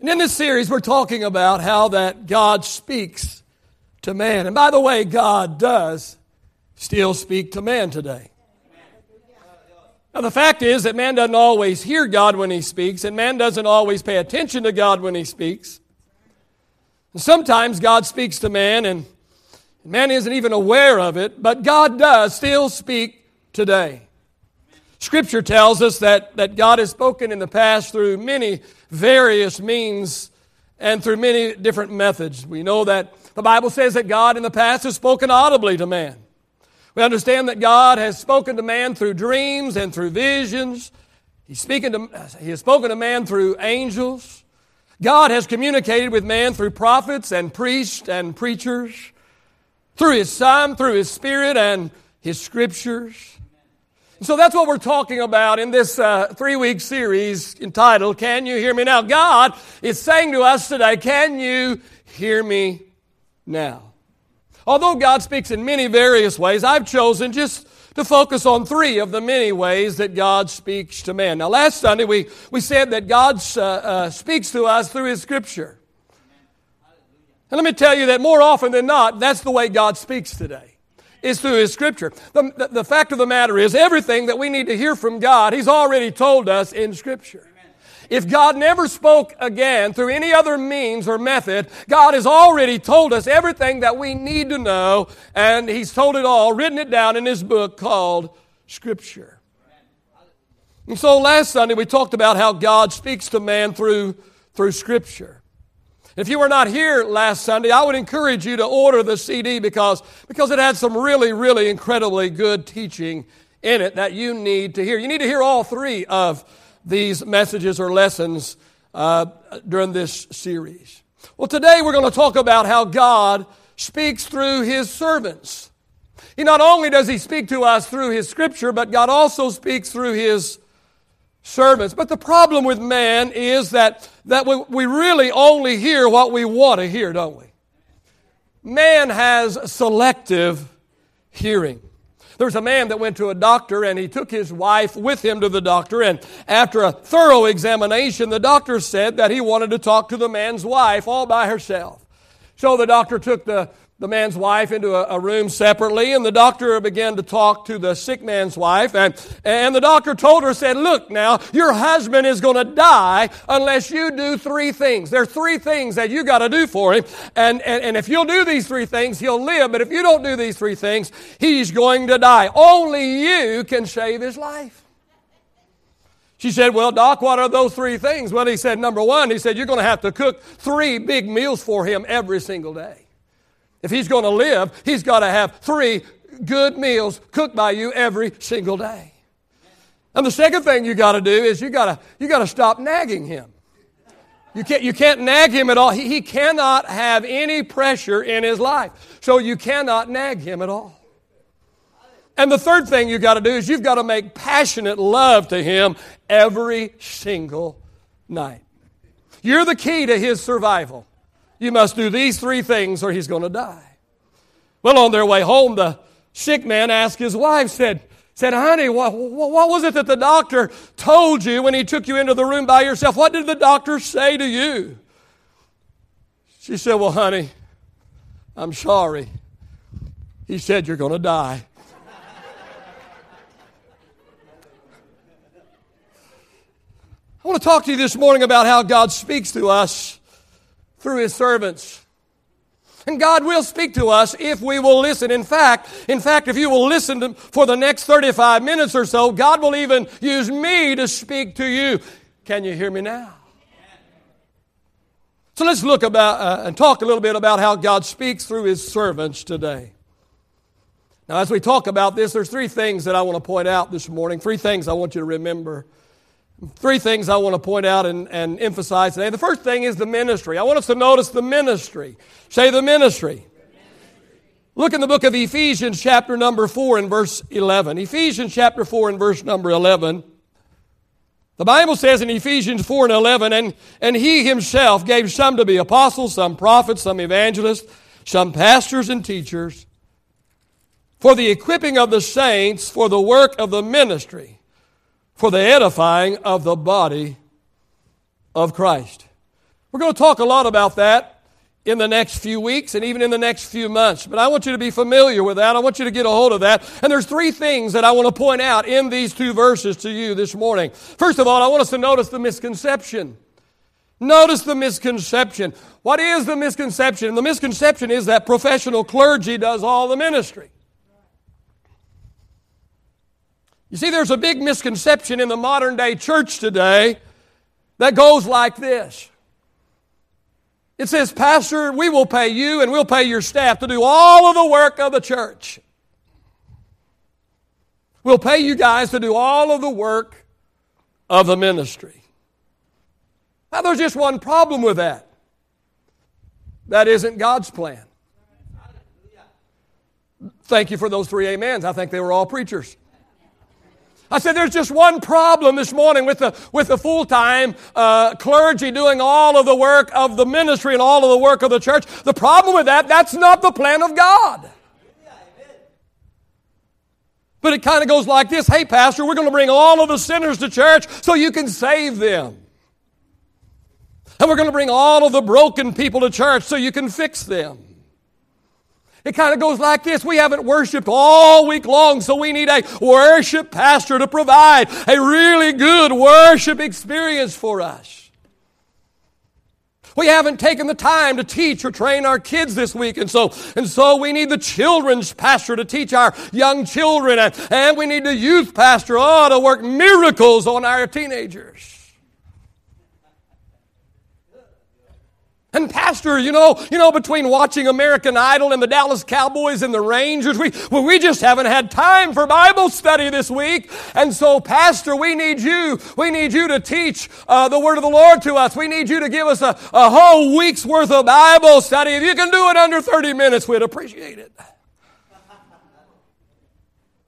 And in this series, we're talking about how that God speaks to man. And by the way, God does still speak to man today. Now, the fact is that man doesn't always hear God when he speaks, and man doesn't always pay attention to God when he speaks. And sometimes God speaks to man, and man isn't even aware of it, but God does still speak today. Scripture tells us that, that God has spoken in the past through many various means and through many different methods. We know that the Bible says that God in the past has spoken audibly to man. We understand that God has spoken to man through dreams and through visions. He's speaking to, he has spoken to man through angels. God has communicated with man through prophets and priests and preachers, through his Son, through his Spirit, and his scriptures. So that's what we're talking about in this uh, three week series entitled, Can You Hear Me Now? God is saying to us today, Can you hear me now? Although God speaks in many various ways, I've chosen just to focus on three of the many ways that God speaks to man. Now, last Sunday we, we said that God uh, uh, speaks to us through His Scripture. And let me tell you that more often than not, that's the way God speaks today is through His Scripture. The, the, the, fact of the matter is, everything that we need to hear from God, He's already told us in Scripture. If God never spoke again through any other means or method, God has already told us everything that we need to know, and He's told it all, written it down in His book called Scripture. And so last Sunday we talked about how God speaks to man through, through Scripture. If you were not here last Sunday, I would encourage you to order the CD because, because it had some really, really incredibly good teaching in it that you need to hear. You need to hear all three of these messages or lessons uh, during this series. Well, today we're going to talk about how God speaks through His servants. He not only does He speak to us through His Scripture, but God also speaks through His servants. But the problem with man is that, that we, we really only hear what we want to hear, don't we? Man has selective hearing. There was a man that went to a doctor and he took his wife with him to the doctor. And after a thorough examination, the doctor said that he wanted to talk to the man's wife all by herself. So the doctor took the the man's wife into a, a, room separately, and the doctor began to talk to the sick man's wife. And, and the doctor told her, said, Look now, your husband is going to die unless you do three things. There are three things that you got to do for him. And, and, and if you'll do these three things, he'll live. But if you don't do these three things, he's going to die. Only you can save his life. She said, Well, Doc, what are those three things? Well, he said, Number one, he said, You're going to have to cook three big meals for him every single day. If he's going to live, he's got to have three good meals cooked by you every single day. And the second thing you got to do is you got to you got to stop nagging him. You can't, you can't nag him at all. He, he cannot have any pressure in his life. So you cannot nag him at all. And the third thing you got to do is you've got to make passionate love to him every single night. You're the key to his survival. You must do these three things or he's going to die. Well, on their way home, the sick man asked his wife, said, said, honey, what, what was it that the doctor told you when he took you into the room by yourself? What did the doctor say to you? She said, well, honey, I'm sorry. He said, you're going to die. I want to talk to you this morning about how God speaks to us through his servants. And God will speak to us if we will listen. In fact, in fact, if you will listen to, for the next 35 minutes or so, God will even use me to speak to you. Can you hear me now? So let's look about uh, and talk a little bit about how God speaks through his servants today. Now, as we talk about this, there's three things that I want to point out this morning. Three things I want you to remember. Three things I want to point out and, and emphasize today. The first thing is the ministry. I want us to notice the ministry. Say the ministry. Look in the book of Ephesians, chapter number 4, and verse 11. Ephesians, chapter 4, and verse number 11. The Bible says in Ephesians 4 and 11, and, and he himself gave some to be apostles, some prophets, some evangelists, some pastors and teachers, for the equipping of the saints, for the work of the ministry for the edifying of the body of Christ. We're going to talk a lot about that in the next few weeks and even in the next few months. But I want you to be familiar with that. I want you to get a hold of that. And there's three things that I want to point out in these two verses to you this morning. First of all, I want us to notice the misconception. Notice the misconception. What is the misconception? The misconception is that professional clergy does all the ministry. You see, there's a big misconception in the modern day church today that goes like this. It says, Pastor, we will pay you and we'll pay your staff to do all of the work of the church. We'll pay you guys to do all of the work of the ministry. Now, there's just one problem with that. That isn't God's plan. Thank you for those three amens. I think they were all preachers. I said, there's just one problem this morning with the, with the full time uh, clergy doing all of the work of the ministry and all of the work of the church. The problem with that, that's not the plan of God. But it kind of goes like this Hey, Pastor, we're going to bring all of the sinners to church so you can save them. And we're going to bring all of the broken people to church so you can fix them. It kind of goes like this. We haven't worshiped all week long, so we need a worship pastor to provide a really good worship experience for us. We haven't taken the time to teach or train our kids this week, and so, and so we need the children's pastor to teach our young children, and, and we need the youth pastor, oh, to work miracles on our teenagers. And pastor, you know, you know, between watching American Idol and the Dallas Cowboys and the Rangers, we, well, we just haven't had time for Bible study this week. And so, pastor, we need you. We need you to teach uh, the word of the Lord to us. We need you to give us a, a whole week's worth of Bible study. If you can do it under 30 minutes, we'd appreciate it.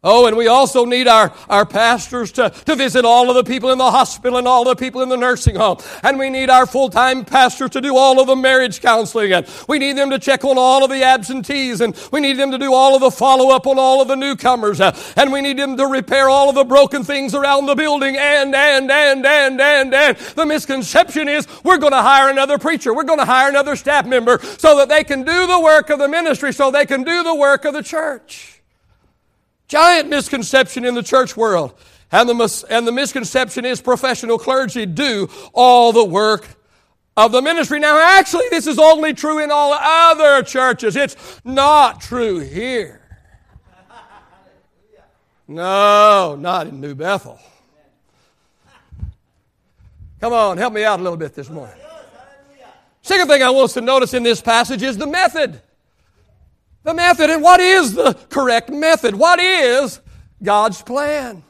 Oh, and we also need our, our pastors to, to visit all of the people in the hospital and all the people in the nursing home. And we need our full-time pastors to do all of the marriage counseling. And we need them to check on all of the absentees. And we need them to do all of the follow-up on all of the newcomers. Uh, and we need them to repair all of the broken things around the building. And, and, and, and, and, and. The misconception is we're going to hire another preacher. We're going to hire another staff member so that they can do the work of the ministry, so they can do the work of the church. Giant misconception in the church world. And the, and the misconception is professional clergy do all the work of the ministry. Now, actually, this is only true in all other churches. It's not true here. No, not in New Bethel. Come on, help me out a little bit this morning. Second thing I want us to notice in this passage is the method. The method. And what is the correct method? What is God's plan?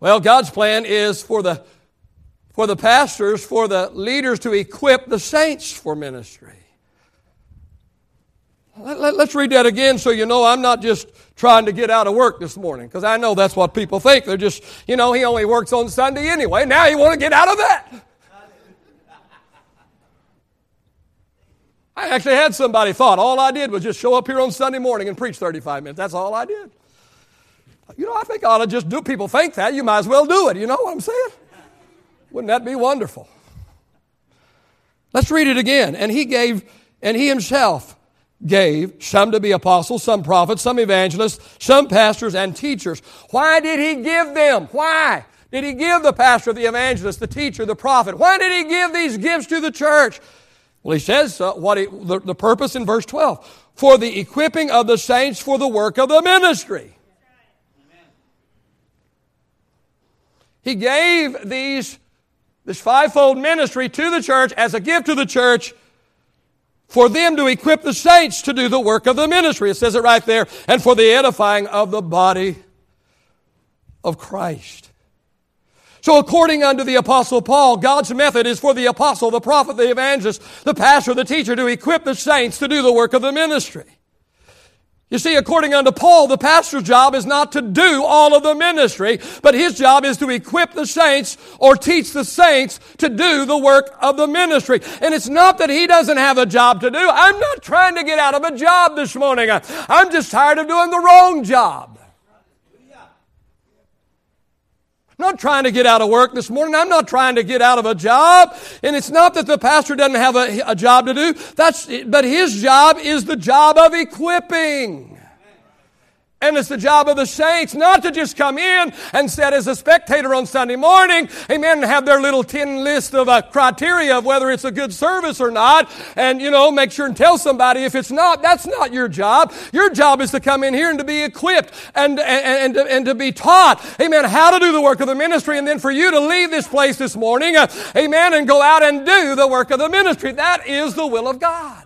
Well, God's plan is for the, for the pastors, for the leaders to equip the saints for ministry. Let, us let, read that again so you know I'm not just trying to get out of work this morning because I know that's what people think. They're just, you know, he only works on Sunday anyway. Now you want to get out of that. I actually had somebody thought all I did was just show up here on Sunday morning and preach 35 minutes. That's all I did. You know, I think I ought to just do. People think that. You might as well do it. You know what I'm saying? Wouldn't that be wonderful? Let's read it again. And he gave, and he himself gave some to be apostles, some prophets, some evangelists, some pastors and teachers. Why did he give them? Why? Did he give the pastor, the evangelist, the teacher, the prophet? Why did he give these gifts to the church? Well, he says uh, what he, the, the purpose in verse 12 for the equipping of the saints for the work of the ministry. He gave these, this fivefold ministry to the church as a gift to the church for them to equip the saints to do the work of the ministry. It says it right there. And for the edifying of the body of Christ. So according unto the apostle Paul, God's method is for the apostle, the prophet, the evangelist, the pastor, the teacher to equip the saints to do the work of the ministry. You see, according unto Paul, the pastor's job is not to do all of the ministry, but his job is to equip the saints or teach the saints to do the work of the ministry. And it's not that he doesn't have a job to do. I'm not trying to get out of a job this morning. I'm just tired of doing the wrong job. I'm not trying to get out of work this morning. I'm not trying to get out of a job. And it's not that the pastor doesn't have a, a job to do. That's, but his job is the job of equipping. And it's the job of the saints not to just come in and sit as a spectator on Sunday morning, amen, and have their little 10 list of uh, criteria of whether it's a good service or not, and, you know, make sure and tell somebody if it's not. That's not your job. Your job is to come in here and to be equipped and, and, and, to, and to be taught, amen, how to do the work of the ministry, and then for you to leave this place this morning, uh, amen, and go out and do the work of the ministry. That is the will of God.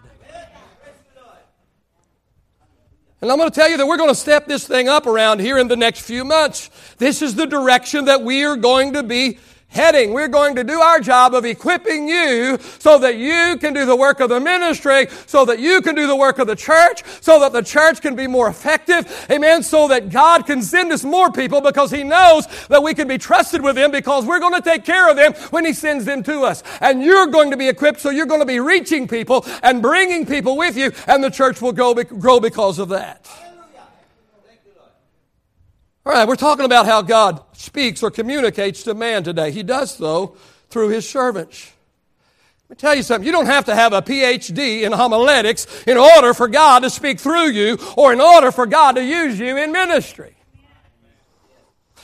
And I'm going to tell you that we're going to step this thing up around here in the next few months. This is the direction that we are going to be heading. We're going to do our job of equipping you so that you can do the work of the ministry, so that you can do the work of the church, so that the church can be more effective. Amen. So that God can send us more people because He knows that we can be trusted with them because we're going to take care of them when He sends them to us. And you're going to be equipped, so you're going to be reaching people and bringing people with you, and the church will grow because of that. All right, we're talking about how God speaks or communicates to man today. He does so through his servants. Let me tell you something. You don't have to have a PhD in homiletics in order for God to speak through you or in order for God to use you in ministry.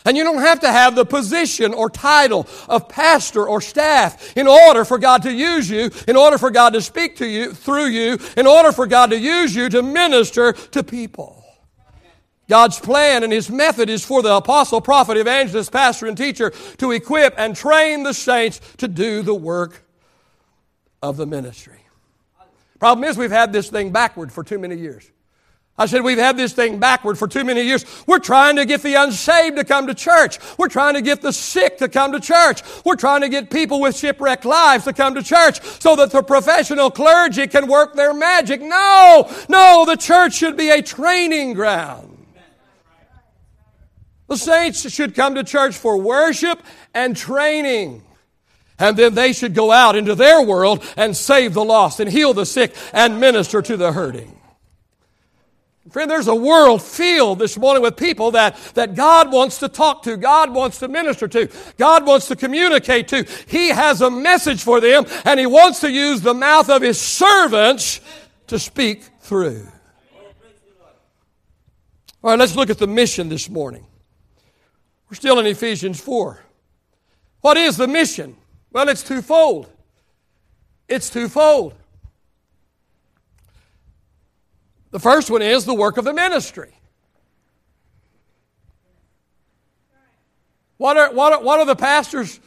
And you don't have to have the position or title of pastor or staff in order for God to use you, in order for God to speak to you, through you, in order for God to use you to minister to people. God's plan and His method is for the apostle, prophet, evangelist, pastor, and teacher to equip and train the saints to do the work of the ministry. Problem is, we've had this thing backward for too many years. I said, we've had this thing backward for too many years. We're trying to get the unsaved to come to church. We're trying to get the sick to come to church. We're trying to get people with shipwrecked lives to come to church so that the professional clergy can work their magic. No, no, the church should be a training ground. The saints should come to church for worship and training. And then they should go out into their world and save the lost and heal the sick and minister to the hurting. Friend, there's a world filled this morning with people that, that God wants to talk to, God wants to minister to, God wants to communicate to. He has a message for them, and He wants to use the mouth of His servants to speak through. All right, let's look at the mission this morning. We're still in Ephesians 4. What is the mission? Well, it's twofold. It's twofold. The first one is the work of the ministry. What are, what are, what are the pastors,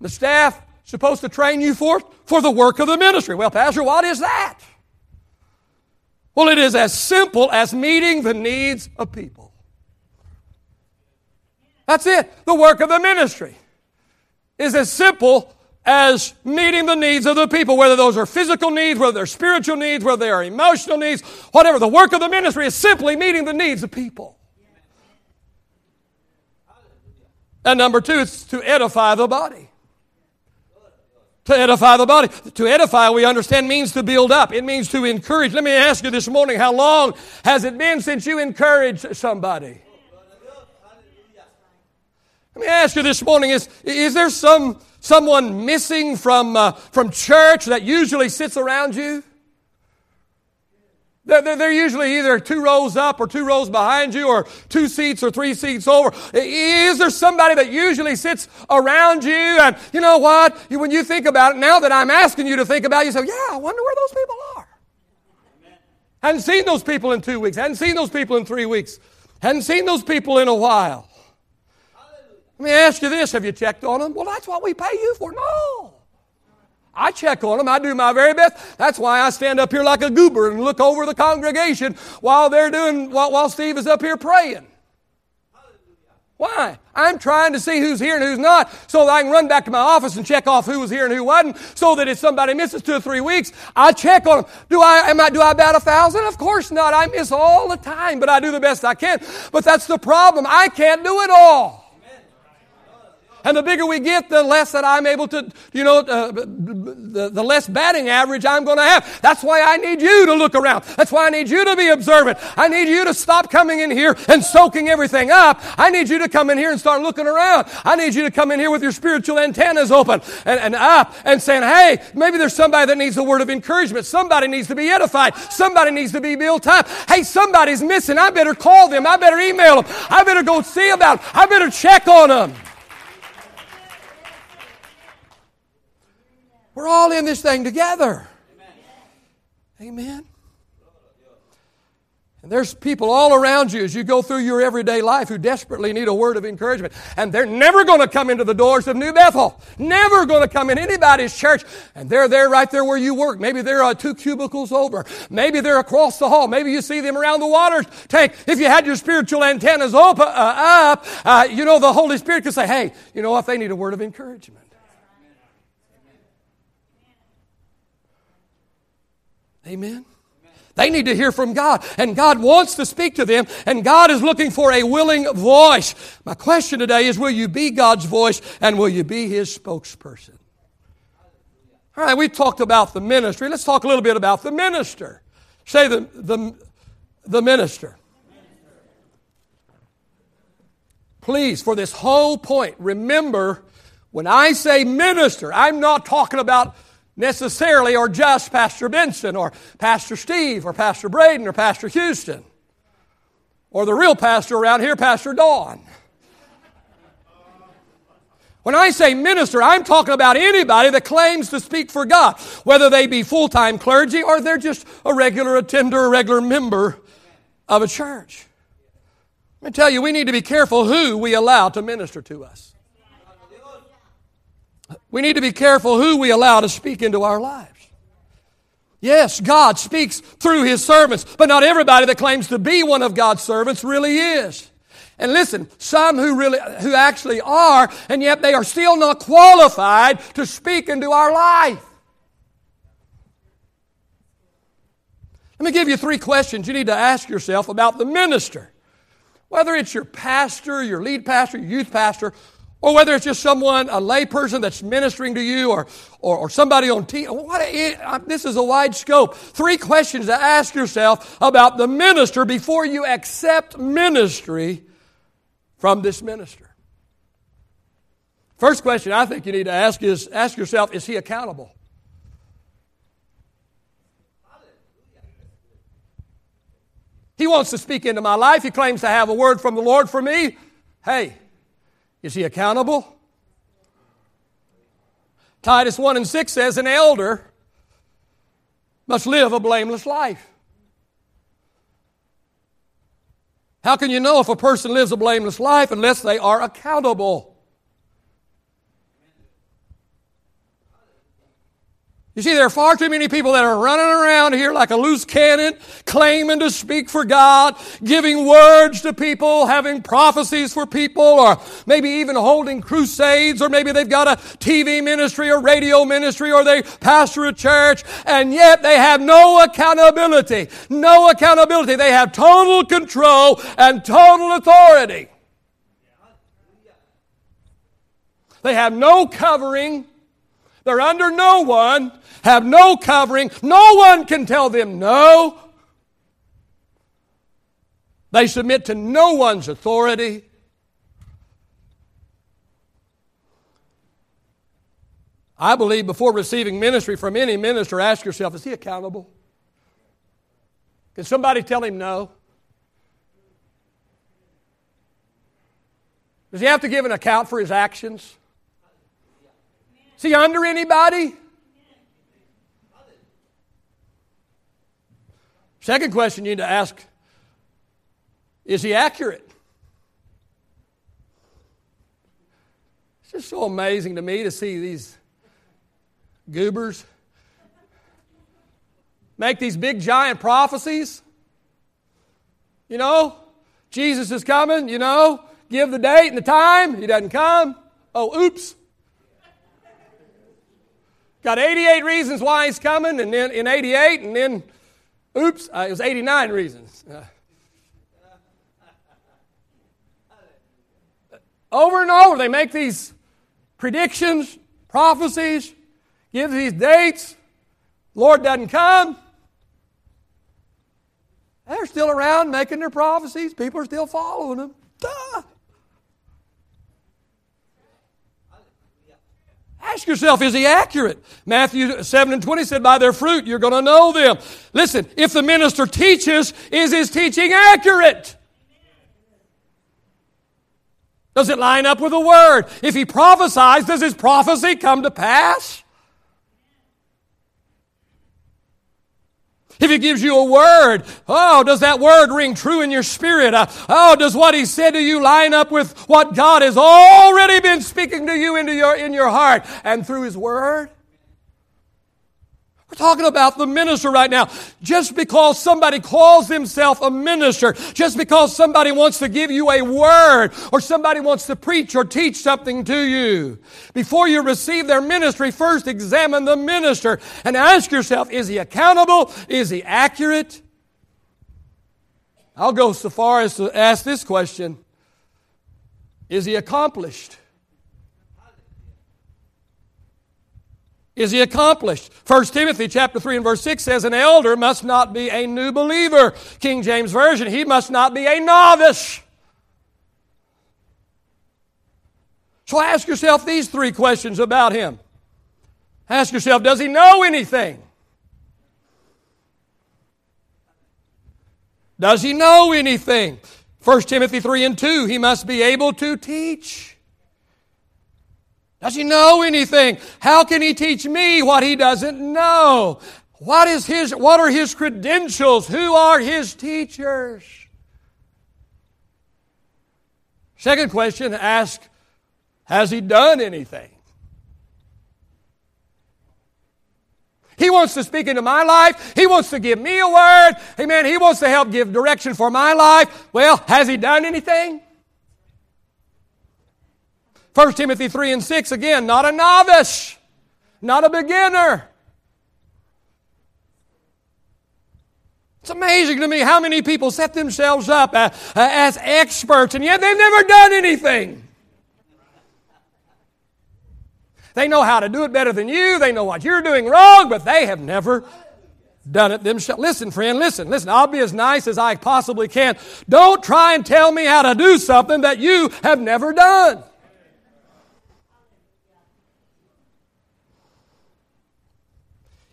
the staff, supposed to train you for? For the work of the ministry. Well, Pastor, what is that? Well, it is as simple as meeting the needs of people. That's it. The work of the ministry is as simple as meeting the needs of the people, whether those are physical needs, whether they're spiritual needs, whether they are emotional needs, whatever. The work of the ministry is simply meeting the needs of people. And number two, it's to edify the body. To edify the body. To edify, we understand, means to build up. It means to encourage. Let me ask you this morning, how long has it been since you encouraged somebody? Let me ask you this morning is, is there some, someone missing from, uh, from church that usually sits around you? They're, they're, usually either two rows up or two rows behind you or two seats or three seats over. Is there somebody that usually sits around you? And you know what? When you think about it, now that I'm asking you to think about it, you say, yeah, I wonder where those people are. Amen. Hadn't seen those people in two weeks. Hadn't seen those people in three weeks. Hadn't seen those people in a while. Let me ask you this have you checked on them? Well, that's what we pay you for. No. I check on them. I do my very best. That's why I stand up here like a goober and look over the congregation while they're doing, while, while Steve is up here praying. Why? I'm trying to see who's here and who's not so that I can run back to my office and check off who was here and who wasn't so that if somebody misses two or three weeks, I check on them. Do I, am I, do I bat a thousand? Of course not. I miss all the time, but I do the best I can. But that's the problem. I can't do it all. And the bigger we get, the less that I'm able to, you know, uh, the, the less batting average I'm going to have. That's why I need you to look around. That's why I need you to be observant. I need you to stop coming in here and soaking everything up. I need you to come in here and start looking around. I need you to come in here with your spiritual antennas open and, and up and saying, hey, maybe there's somebody that needs a word of encouragement. Somebody needs to be edified. Somebody needs to be built up. Hey, somebody's missing. I better call them. I better email them. I better go see about them. I better check on them. We're all in this thing together. Amen. Amen. And there's people all around you as you go through your everyday life who desperately need a word of encouragement. And they're never going to come into the doors of New Bethel. Never going to come in anybody's church. And they're there right there where you work. Maybe they're uh, two cubicles over. Maybe they're across the hall. Maybe you see them around the water tank. If you had your spiritual antennas open, uh, up, uh, you know, the Holy Spirit could say, hey, you know what? They need a word of encouragement. Amen. They need to hear from God, and God wants to speak to them, and God is looking for a willing voice. My question today is will you be God's voice and will you be His spokesperson? All right, we've talked about the ministry. Let's talk a little bit about the minister. Say the, the, the minister. Please, for this whole point, remember when I say minister, I'm not talking about necessarily or just Pastor Benson or Pastor Steve or Pastor Braden or Pastor Houston or the real pastor around here, Pastor Dawn. When I say minister, I'm talking about anybody that claims to speak for God, whether they be full time clergy or they're just a regular attender, a regular member of a church. Let me tell you, we need to be careful who we allow to minister to us. We need to be careful who we allow to speak into our lives. Yes, God speaks through His servants, but not everybody that claims to be one of God's servants really is. And listen, some who really, who actually are, and yet they are still not qualified to speak into our life. Let me give you three questions you need to ask yourself about the minister. Whether it's your pastor, your lead pastor, your youth pastor, or whether it's just someone, a layperson that's ministering to you, or, or, or somebody on TV. What, this is a wide scope. Three questions to ask yourself about the minister before you accept ministry from this minister. First question I think you need to ask is ask yourself, is he accountable? He wants to speak into my life. He claims to have a word from the Lord for me. Hey, is he accountable? Titus 1 and 6 says, An elder must live a blameless life. How can you know if a person lives a blameless life unless they are accountable? You see, there are far too many people that are running around here like a loose cannon, claiming to speak for God, giving words to people, having prophecies for people, or maybe even holding crusades, or maybe they've got a TV ministry or radio ministry, or they pastor a church, and yet they have no accountability. No accountability. They have total control and total authority. They have no covering. They're under no one have no covering. No one can tell them no. They submit to no one's authority. I believe before receiving ministry from any minister, ask yourself is he accountable? Can somebody tell him no? Does he have to give an account for his actions? Is he under anybody? Second question you need to ask is he accurate? It's just so amazing to me to see these goobers make these big giant prophecies. You know, Jesus is coming, you know, give the date and the time. He doesn't come. Oh, oops. Got 88 reasons why he's coming, and then in 88, and then Oops, uh, it was 89 reasons. Uh, over and over, they make these predictions, prophecies, give these dates. Lord doesn't come. They're still around making their prophecies. People are still following them. Duh. Ask yourself, is he accurate? Matthew 7 and 20 said, by their fruit you're going to know them. Listen, if the minister teaches, is his teaching accurate? Does it line up with the word? If he prophesies, does his prophecy come to pass? If he gives you a word, oh, does that word ring true in your spirit? Uh, oh, does what he said to you line up with what God has already been speaking to you into your, in your heart and through his word? We're talking about the minister right now. Just because somebody calls himself a minister, just because somebody wants to give you a word, or somebody wants to preach or teach something to you, before you receive their ministry, first examine the minister and ask yourself, is he accountable? Is he accurate? I'll go so far as to ask this question Is he accomplished? Is he accomplished? 1 Timothy chapter 3 and verse 6 says, An elder must not be a new believer. King James Version, he must not be a novice. So ask yourself these three questions about him. Ask yourself, does he know anything? Does he know anything? 1 Timothy 3 and 2, he must be able to teach. Does he know anything? How can he teach me what he doesn't know? What is his what are his credentials? Who are his teachers? Second question, ask has he done anything? He wants to speak into my life. He wants to give me a word. Amen. He wants to help give direction for my life. Well, has he done anything? 1 Timothy 3 and 6, again, not a novice, not a beginner. It's amazing to me how many people set themselves up uh, uh, as experts and yet they've never done anything. They know how to do it better than you. They know what you're doing wrong, but they have never done it themselves. Listen, friend, listen, listen. I'll be as nice as I possibly can. Don't try and tell me how to do something that you have never done.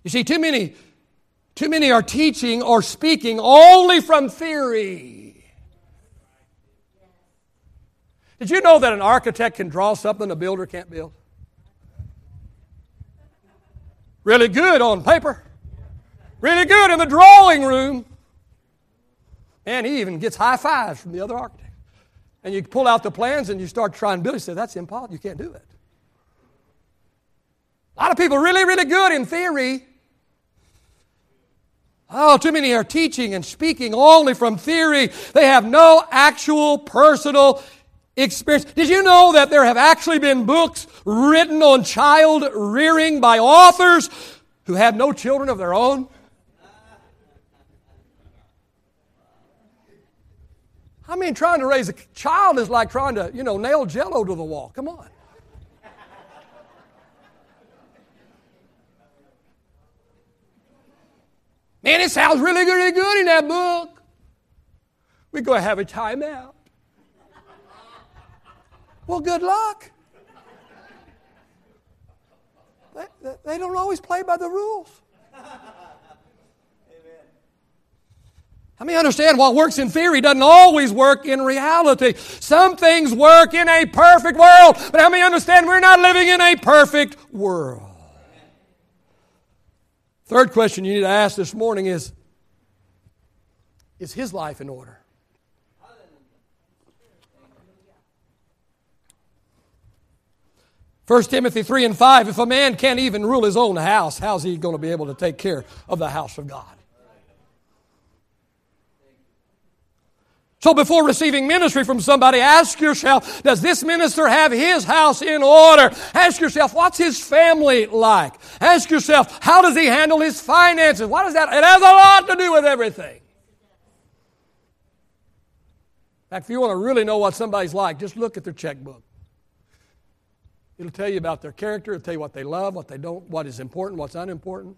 You see, too many, too many are teaching or speaking only from theory. Did you know that an architect can draw something a builder can't build? Really good on paper. Really good in the drawing room. And he even gets high fives from the other architect. And you pull out the plans and you start trying to build. He said, That's impossible. You can't do it. A lot of people really, really good in theory, Oh, too many are teaching and speaking only from theory. They have no actual personal experience. Did you know that there have actually been books written on child rearing by authors who had no children of their own? I mean, trying to raise a child is like trying to, you know, nail jello to the wall. Come on. Man, it sounds really, really good in that book. We're going to have a timeout. Well, good luck. They, they don't always play by the rules. I mean, understand what works in theory doesn't always work in reality. Some things work in a perfect world, but how many understand we're not living in a perfect world? Third question you need to ask this morning is Is his life in order? First Timothy 3 and 5, if a man can't even rule his own house, how's he going to be able to take care of the house of God? So before receiving ministry from somebody, ask yourself, does this minister have his house in order? Ask yourself, what's his family like? Ask yourself, how does he handle his finances? What does that? It has a lot to do with everything. In fact, if you want to really know what somebody's like, just look at their checkbook. It'll tell you about their character, it'll tell you what they love, what they don't, what is important, what's unimportant.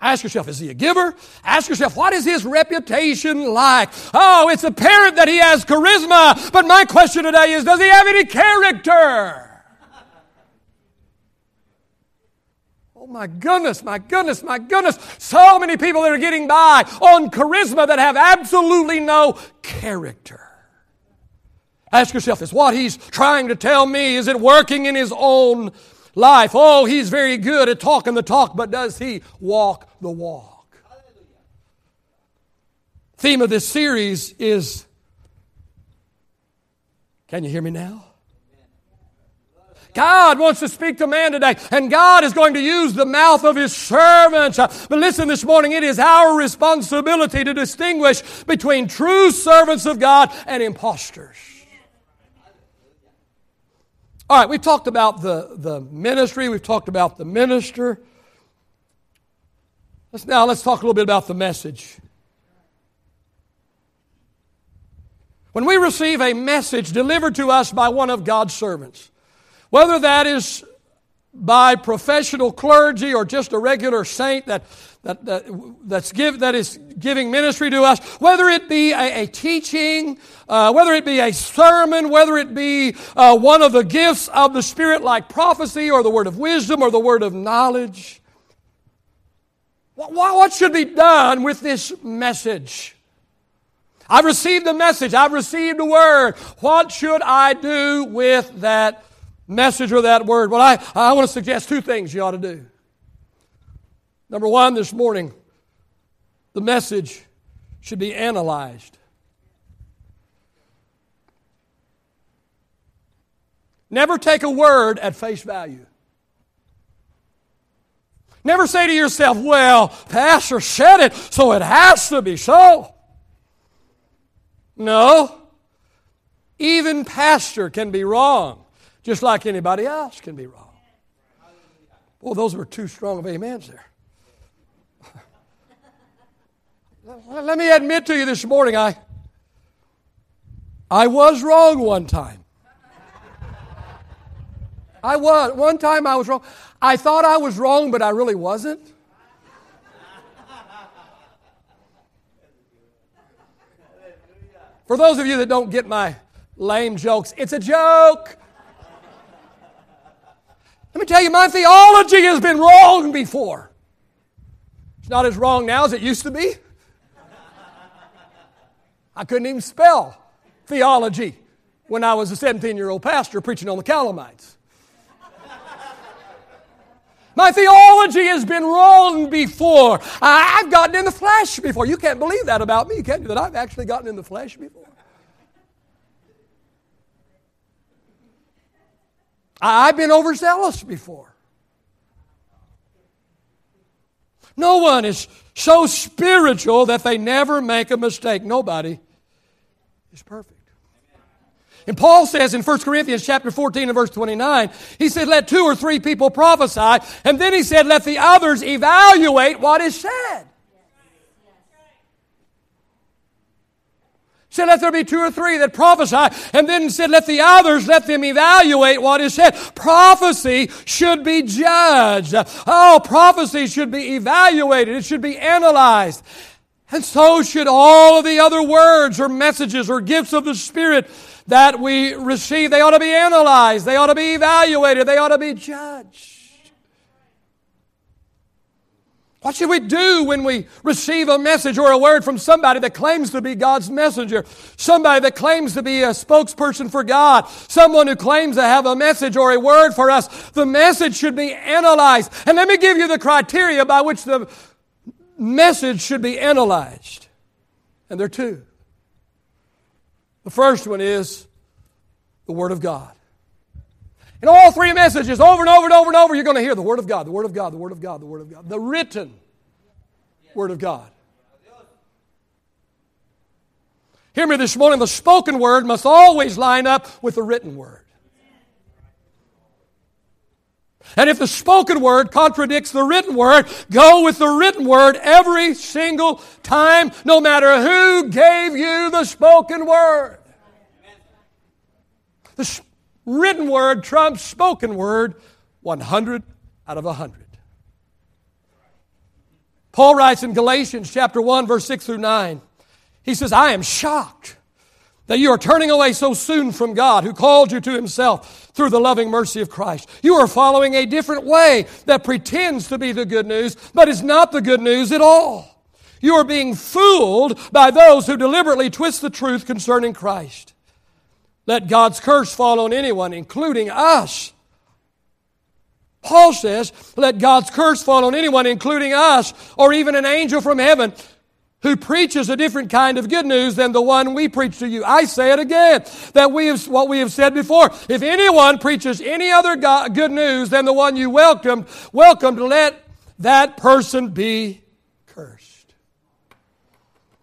Ask yourself, is he a giver? Ask yourself, what is his reputation like? Oh, it's apparent that he has charisma, but my question today is, does he have any character? Oh my goodness, my goodness, my goodness. So many people that are getting by on charisma that have absolutely no character. Ask yourself, is what he's trying to tell me, is it working in his own life. Oh, he's very good at talking the talk, but does he walk the walk? Theme of this series is Can you hear me now? God wants to speak to man today, and God is going to use the mouth of His servants. But listen, this morning, it is our responsibility to distinguish between true servants of God and impostors. All right, we've talked about the, the ministry, we've talked about the minister. Let's now let's talk a little bit about the message. When we receive a message delivered to us by one of God's servants, whether that is by professional clergy or just a regular saint that, that, that, that's give, that is giving ministry to us, whether it be a, a teaching, uh, whether it be a sermon, whether it be uh, one of the gifts of the Spirit like prophecy or the word of wisdom or the word of knowledge. What, what should be done with this message? I've received the message. I've received a word. What should I do with that message or that word? Well, I, I want to suggest two things you ought to do. Number one, this morning, the message should be analyzed. Never take a word at face value. Never say to yourself, well, Pastor said it, so it has to be so. No. Even Pastor can be wrong just like anybody else can be wrong. Well, those were too strong of amens there. Let me admit to you this morning, I, I was wrong one time. I was. One time I was wrong. I thought I was wrong, but I really wasn't. For those of you that don't get my lame jokes, it's a joke. Let me tell you, my theology has been wrong before. It's not as wrong now as it used to be. I couldn't even spell theology when I was a 17 year old pastor preaching on the Calamites. My theology has been wrong before. I've gotten in the flesh before. You can't believe that about me, can you? That I've actually gotten in the flesh before. I've been overzealous before. No one is so spiritual that they never make a mistake. Nobody is perfect. And Paul says in 1 Corinthians chapter 14 and verse 29, he said, let two or three people prophesy. And then he said, let the others evaluate what is said. said, let there be two or three that prophesy. And then said, let the others, let them evaluate what is said. Prophecy should be judged. Oh, prophecy should be evaluated. It should be analyzed. And so should all of the other words or messages or gifts of the Spirit that we receive. They ought to be analyzed. They ought to be evaluated. They ought to be judged. What should we do when we receive a message or a word from somebody that claims to be God's messenger? Somebody that claims to be a spokesperson for God? Someone who claims to have a message or a word for us? The message should be analyzed. And let me give you the criteria by which the message should be analyzed. And there are two. The first one is the Word of God. In all three messages, over and over and over and over, you're going to hear the Word of God, the Word of God, the Word of God, the Word of God, the written Word of God. Hear me this morning, the spoken Word must always line up with the written Word. And if the spoken word contradicts the written word, go with the written word every single time, no matter who gave you the spoken word. The written word trumps spoken word 100 out of 100. Paul writes in Galatians chapter 1 verse 6 through 9. He says, "I am shocked that you are turning away so soon from God who called you to himself through the loving mercy of Christ. You are following a different way that pretends to be the good news, but is not the good news at all. You are being fooled by those who deliberately twist the truth concerning Christ. Let God's curse fall on anyone, including us. Paul says, let God's curse fall on anyone, including us, or even an angel from heaven who preaches a different kind of good news than the one we preach to you. I say it again, that we have, what we have said before. If anyone preaches any other good news than the one you welcomed, welcomed, let that person be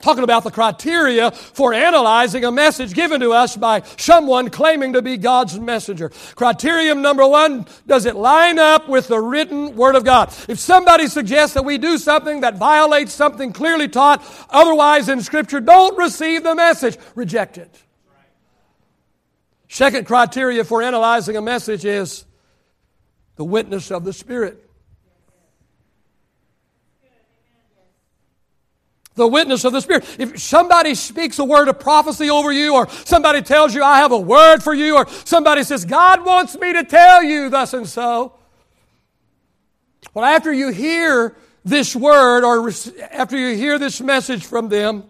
talking about the criteria for analyzing a message given to us by someone claiming to be God's messenger. Criterion number one, does it line up with the written Word of God? If somebody suggests that we do something that violates something clearly taught otherwise in Scripture, don't receive the message. Reject it. Second criteria for analyzing a message is the witness of the Spirit. The witness of the Spirit. If somebody speaks a word of prophecy over you, or somebody tells you, I have a word for you, or somebody says, God wants me to tell you thus and so. Well, after you hear this word, or after you hear this message from them,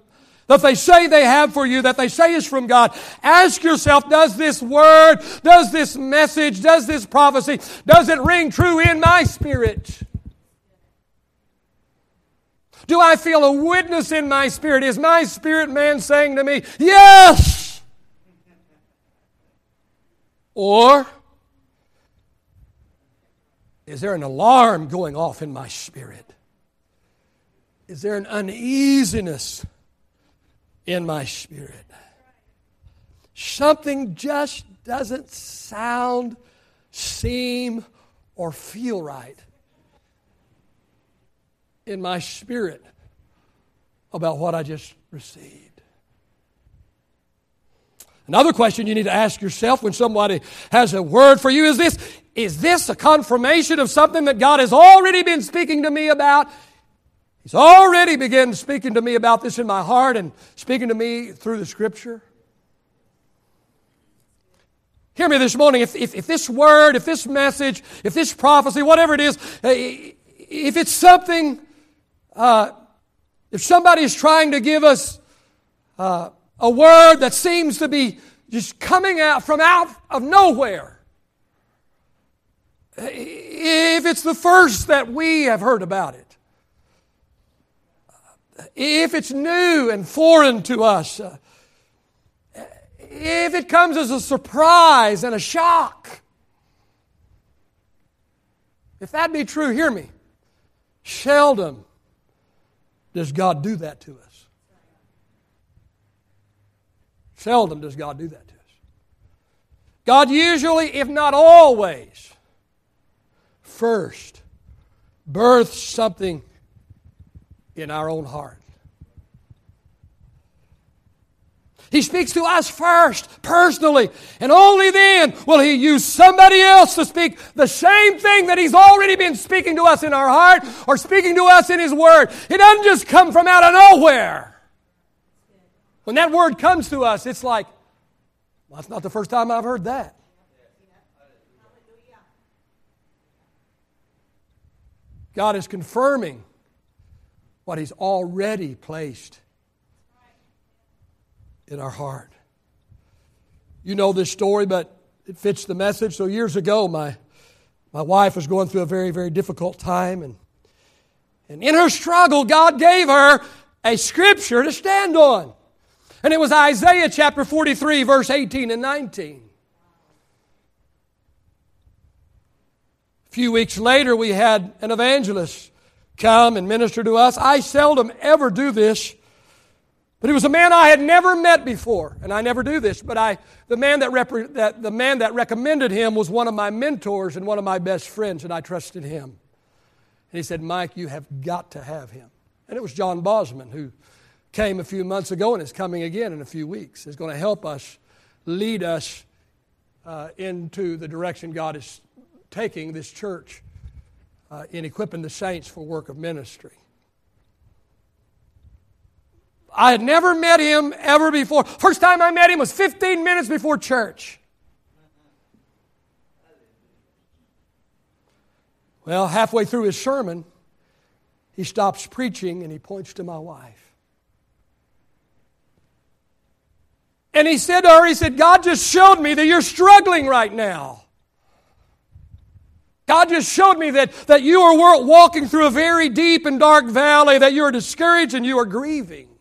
that they say they have for you, that they say is from God, ask yourself, does this word, does this message, does this prophecy, does it ring true in my spirit? Do I feel a witness in my spirit? Is my spirit man saying to me, Yes? Or is there an alarm going off in my spirit? Is there an uneasiness in my spirit? Something just doesn't sound, seem, or feel right in my spirit about what I just received. Another question you need to ask yourself when somebody has a word for you is this Is this a confirmation of something that God has already been speaking to me about? He's already begun speaking to me about this in my heart and speaking to me through the scripture. Hear me this morning. If, if, if this word, if this message, if this prophecy, whatever it is, eh, if it's something uh, if somebody is trying to give us uh, a word that seems to be just coming out from out of nowhere, if it's the first that we have heard about it, if it's new and foreign to us, uh, if it comes as a surprise and a shock, if that be true, hear me. Seldom does God do that to us. Seldom does God do that to us. God usually, if not always, first births something in our own heart. He speaks to us first, personally, and only then will He use somebody else to speak the same thing that He's already been speaking to us in our heart or speaking to us in His Word. It doesn't just come from out of nowhere. When that word comes to us, it's like, well, that's not the first time I've heard that. God is confirming what He's already placed in our heart. You know this story, but it fits the message. So, years ago, my, my wife was going through a very, very difficult time. And, and in her struggle, God gave her a scripture to stand on. And it was Isaiah chapter 43, verse 18 and 19. A few weeks later, we had an evangelist come and minister to us. I seldom ever do this but he was a man I had never met before, and I never do this. But I, the man that, repre- that the man that recommended him was one of my mentors and one of my best friends, and I trusted him. And he said, "Mike, you have got to have him." And it was John Bosman who came a few months ago and is coming again in a few weeks. Is going to help us, lead us uh, into the direction God is taking this church uh, in equipping the saints for work of ministry. I had never met him ever before. First time I met him was 15 minutes before church. Well, halfway through his sermon, he stops preaching and he points to my wife. And he said to her, He said, God just showed me that you're struggling right now. God just showed me that, that you are walking through a very deep and dark valley, that you are discouraged and you are grieving.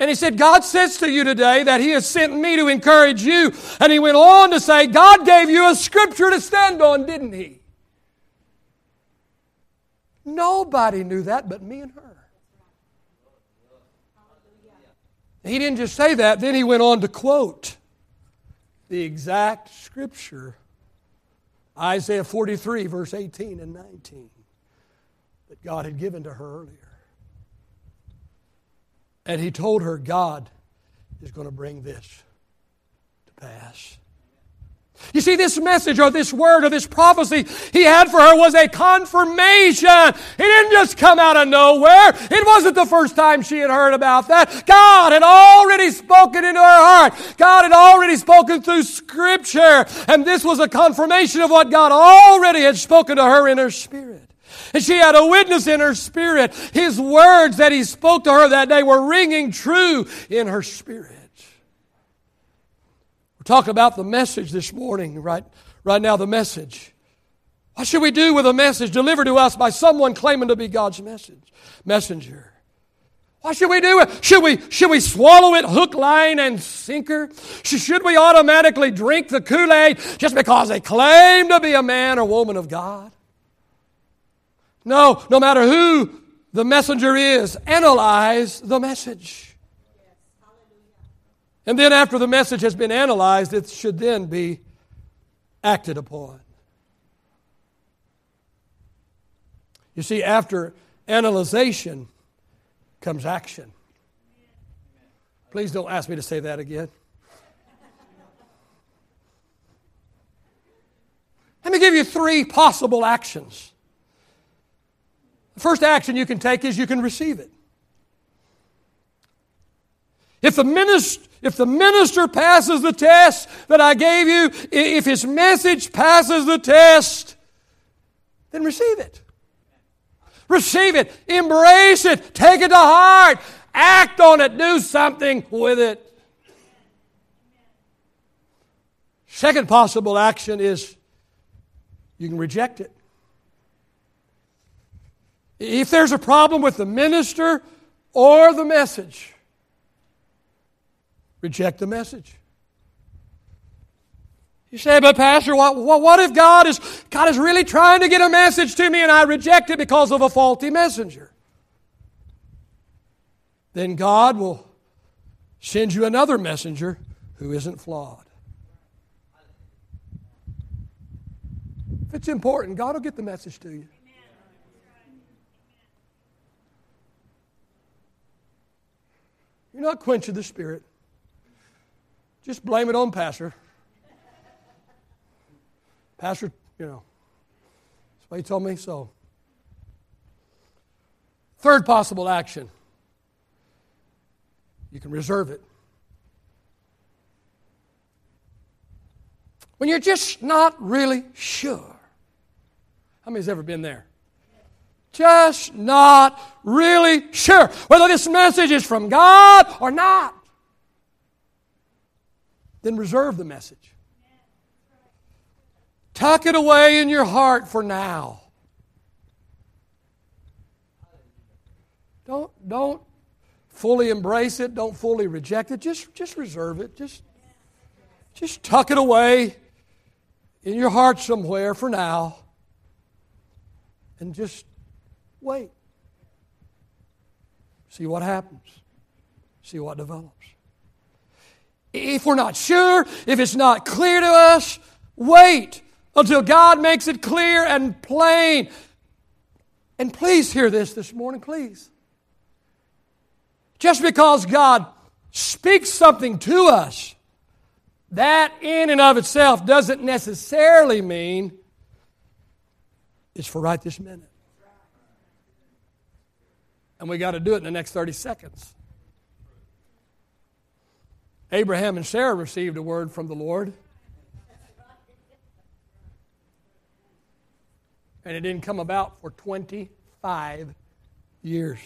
And he said, God says to you today that he has sent me to encourage you. And he went on to say, God gave you a scripture to stand on, didn't he? Nobody knew that but me and her. He didn't just say that, then he went on to quote the exact scripture Isaiah 43, verse 18 and 19, that God had given to her earlier. And he told her, God is going to bring this to pass. You see, this message or this word or this prophecy he had for her was a confirmation. It didn't just come out of nowhere. It wasn't the first time she had heard about that. God had already spoken into her heart. God had already spoken through Scripture. And this was a confirmation of what God already had spoken to her in her spirit. And she had a witness in her spirit. His words that he spoke to her that day were ringing true in her spirit. We're talking about the message this morning, right, right now, the message. What should we do with a message delivered to us by someone claiming to be God's message, messenger? What should we do? Should we, should we swallow it hook, line, and sinker? Should we automatically drink the Kool Aid just because they claim to be a man or woman of God? No, no matter who the messenger is, analyze the message. And then, after the message has been analyzed, it should then be acted upon. You see, after analyzation comes action. Please don't ask me to say that again. Let me give you three possible actions. First action you can take is you can receive it. If the minister, if the minister passes the test that I gave you, if his message passes the test, then receive it. Receive it. Embrace it. Take it to heart. Act on it. Do something with it. Second possible action is you can reject it. If there's a problem with the minister or the message, reject the message. You say, but Pastor, what, what, if God is, God is really trying to get a message to me and I reject it because of a faulty messenger? Then God will send you another messenger who isn't flawed. If it's important, God will get the message to you. You're not quenching the Spirit. Just blame it on Pastor. Pastor, you know, that's what he told me, so. Third possible action you can reserve it. When you're just not really sure. How many's ever been there? Just not really sure whether this message is from God or not then reserve the message. Tuck it away in your heart for now. Don't, don't fully embrace it. Don't fully reject it. Just, just reserve it. Just, just tuck it away in your heart somewhere for now. And just wait. See what happens. See what develops. If we're not sure, if it's not clear to us, wait until God makes it clear and plain. And please hear this this morning, please. Just because God speaks something to us, that in and of itself doesn't necessarily mean it's for right this minute. And we got to do it in the next 30 seconds. Abraham and Sarah received a word from the Lord. And it didn't come about for 25 years.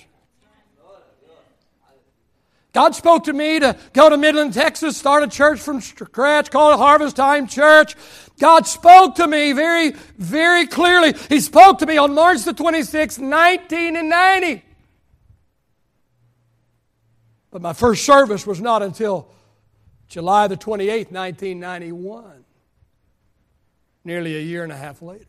God spoke to me to go to Midland, Texas, start a church from scratch, call it Harvest Time Church. God spoke to me very, very clearly. He spoke to me on March the 26th, 1990. But my first service was not until July the 28th, 1991, nearly a year and a half later.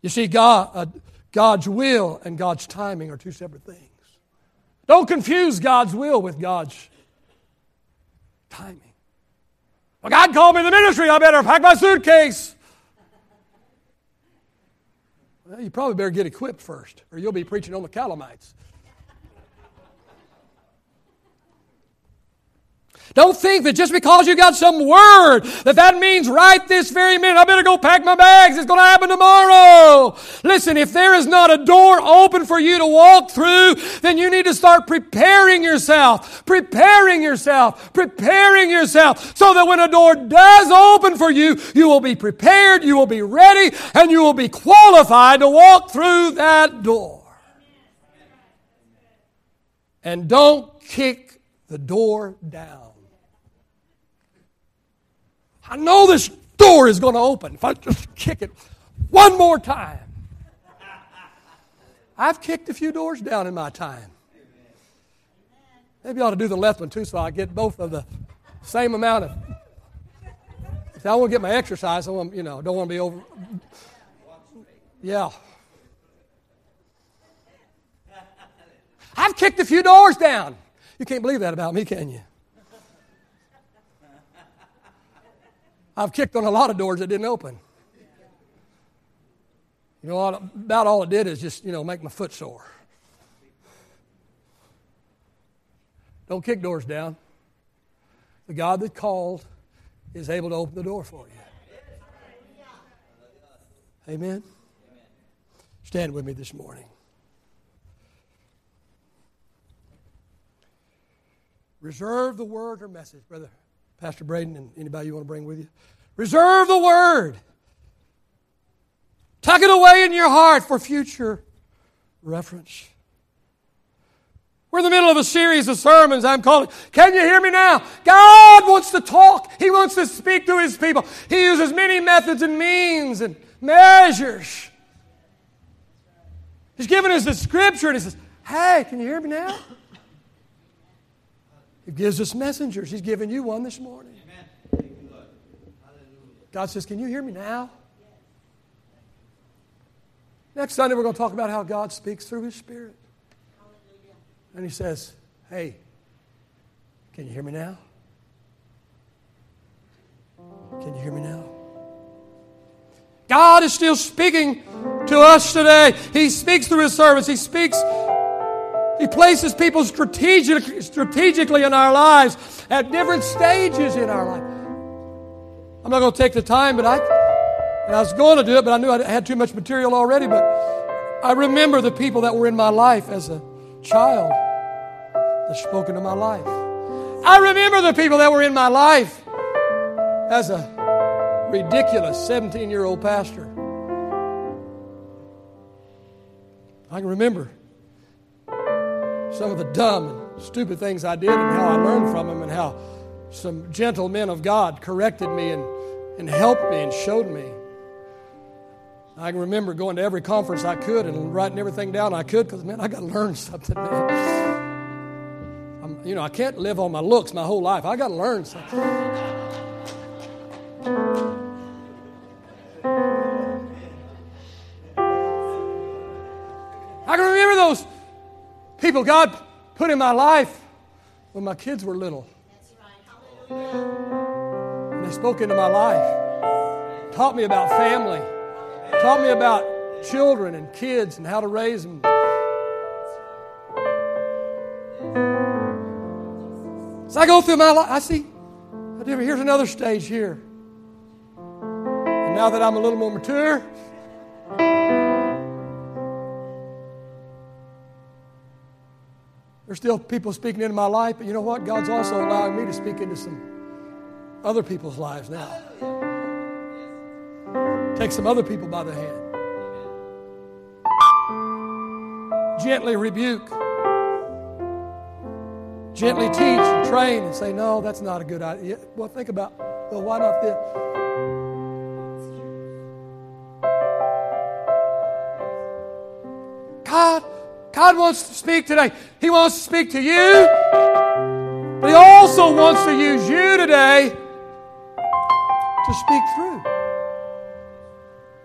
You see, God, uh, God's will and God's timing are two separate things. Don't confuse God's will with God's timing. Well, God called me to the ministry. I better pack my suitcase. Well, you probably better get equipped first, or you'll be preaching on the Calamites. Don't think that just because you got some word that that means right this very minute, I better go pack my bags. It's going to happen tomorrow. Listen, if there is not a door open for you to walk through, then you need to start preparing yourself, preparing yourself, preparing yourself so that when a door does open for you, you will be prepared, you will be ready, and you will be qualified to walk through that door. And don't kick the door down. I know this door is going to open if I just kick it one more time. I've kicked a few doors down in my time. Maybe I ought to do the left one too so I get both of the same amount of. I want to get my exercise, I want, you know, don't want to be over. Yeah. I've kicked a few doors down. You can't believe that about me, can you? I've kicked on a lot of doors that didn't open. You know, about all it did is just, you know, make my foot sore. Don't kick doors down. The God that called is able to open the door for you. Amen. Stand with me this morning. Reserve the word or message, brother. Pastor Braden and anybody you want to bring with you. Reserve the word. Tuck it away in your heart for future reference. We're in the middle of a series of sermons I'm calling, Can you hear me now? God wants to talk. He wants to speak to His people. He uses many methods and means and measures. He's given us the scripture and He says, Hey, can you hear me now? He gives us messengers. He's given you one this morning. God says, Can you hear me now? Next Sunday, we're going to talk about how God speaks through His Spirit. And He says, Hey, can you hear me now? Can you hear me now? God is still speaking to us today. He speaks through His servants. He speaks he places people strategic, strategically in our lives at different stages in our life. I'm not going to take the time, but I, and I was going to do it, but I knew I had too much material already. But I remember the people that were in my life as a child that spoke into my life. I remember the people that were in my life as a ridiculous 17 year old pastor. I can remember some of the dumb and stupid things I did and how I learned from them and how some gentle men of God corrected me and, and helped me and showed me. I can remember going to every conference I could and writing everything down I could because, man, I got to learn something, man. I'm, you know, I can't live on my looks my whole life. I got to learn something. I can remember those people God put in my life when my kids were little. And they spoke into my life, taught me about family, taught me about children and kids and how to raise them. As I go through my life, I see, here's another stage here. And now that I'm a little more mature, there's still people speaking into my life, but you know what? God's also allowing me to speak into some other people's lives now. Take some other people by the hand. Gently rebuke. Gently teach and train and say, no, that's not a good idea. Well, think about, well, why not this? God wants to speak today. He wants to speak to you, but He also wants to use you today to speak through.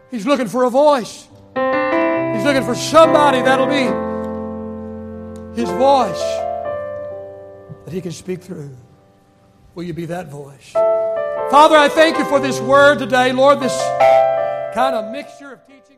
He's looking for a voice. He's looking for somebody that'll be His voice that He can speak through. Will you be that voice? Father, I thank you for this word today. Lord, this kind of mixture of teaching.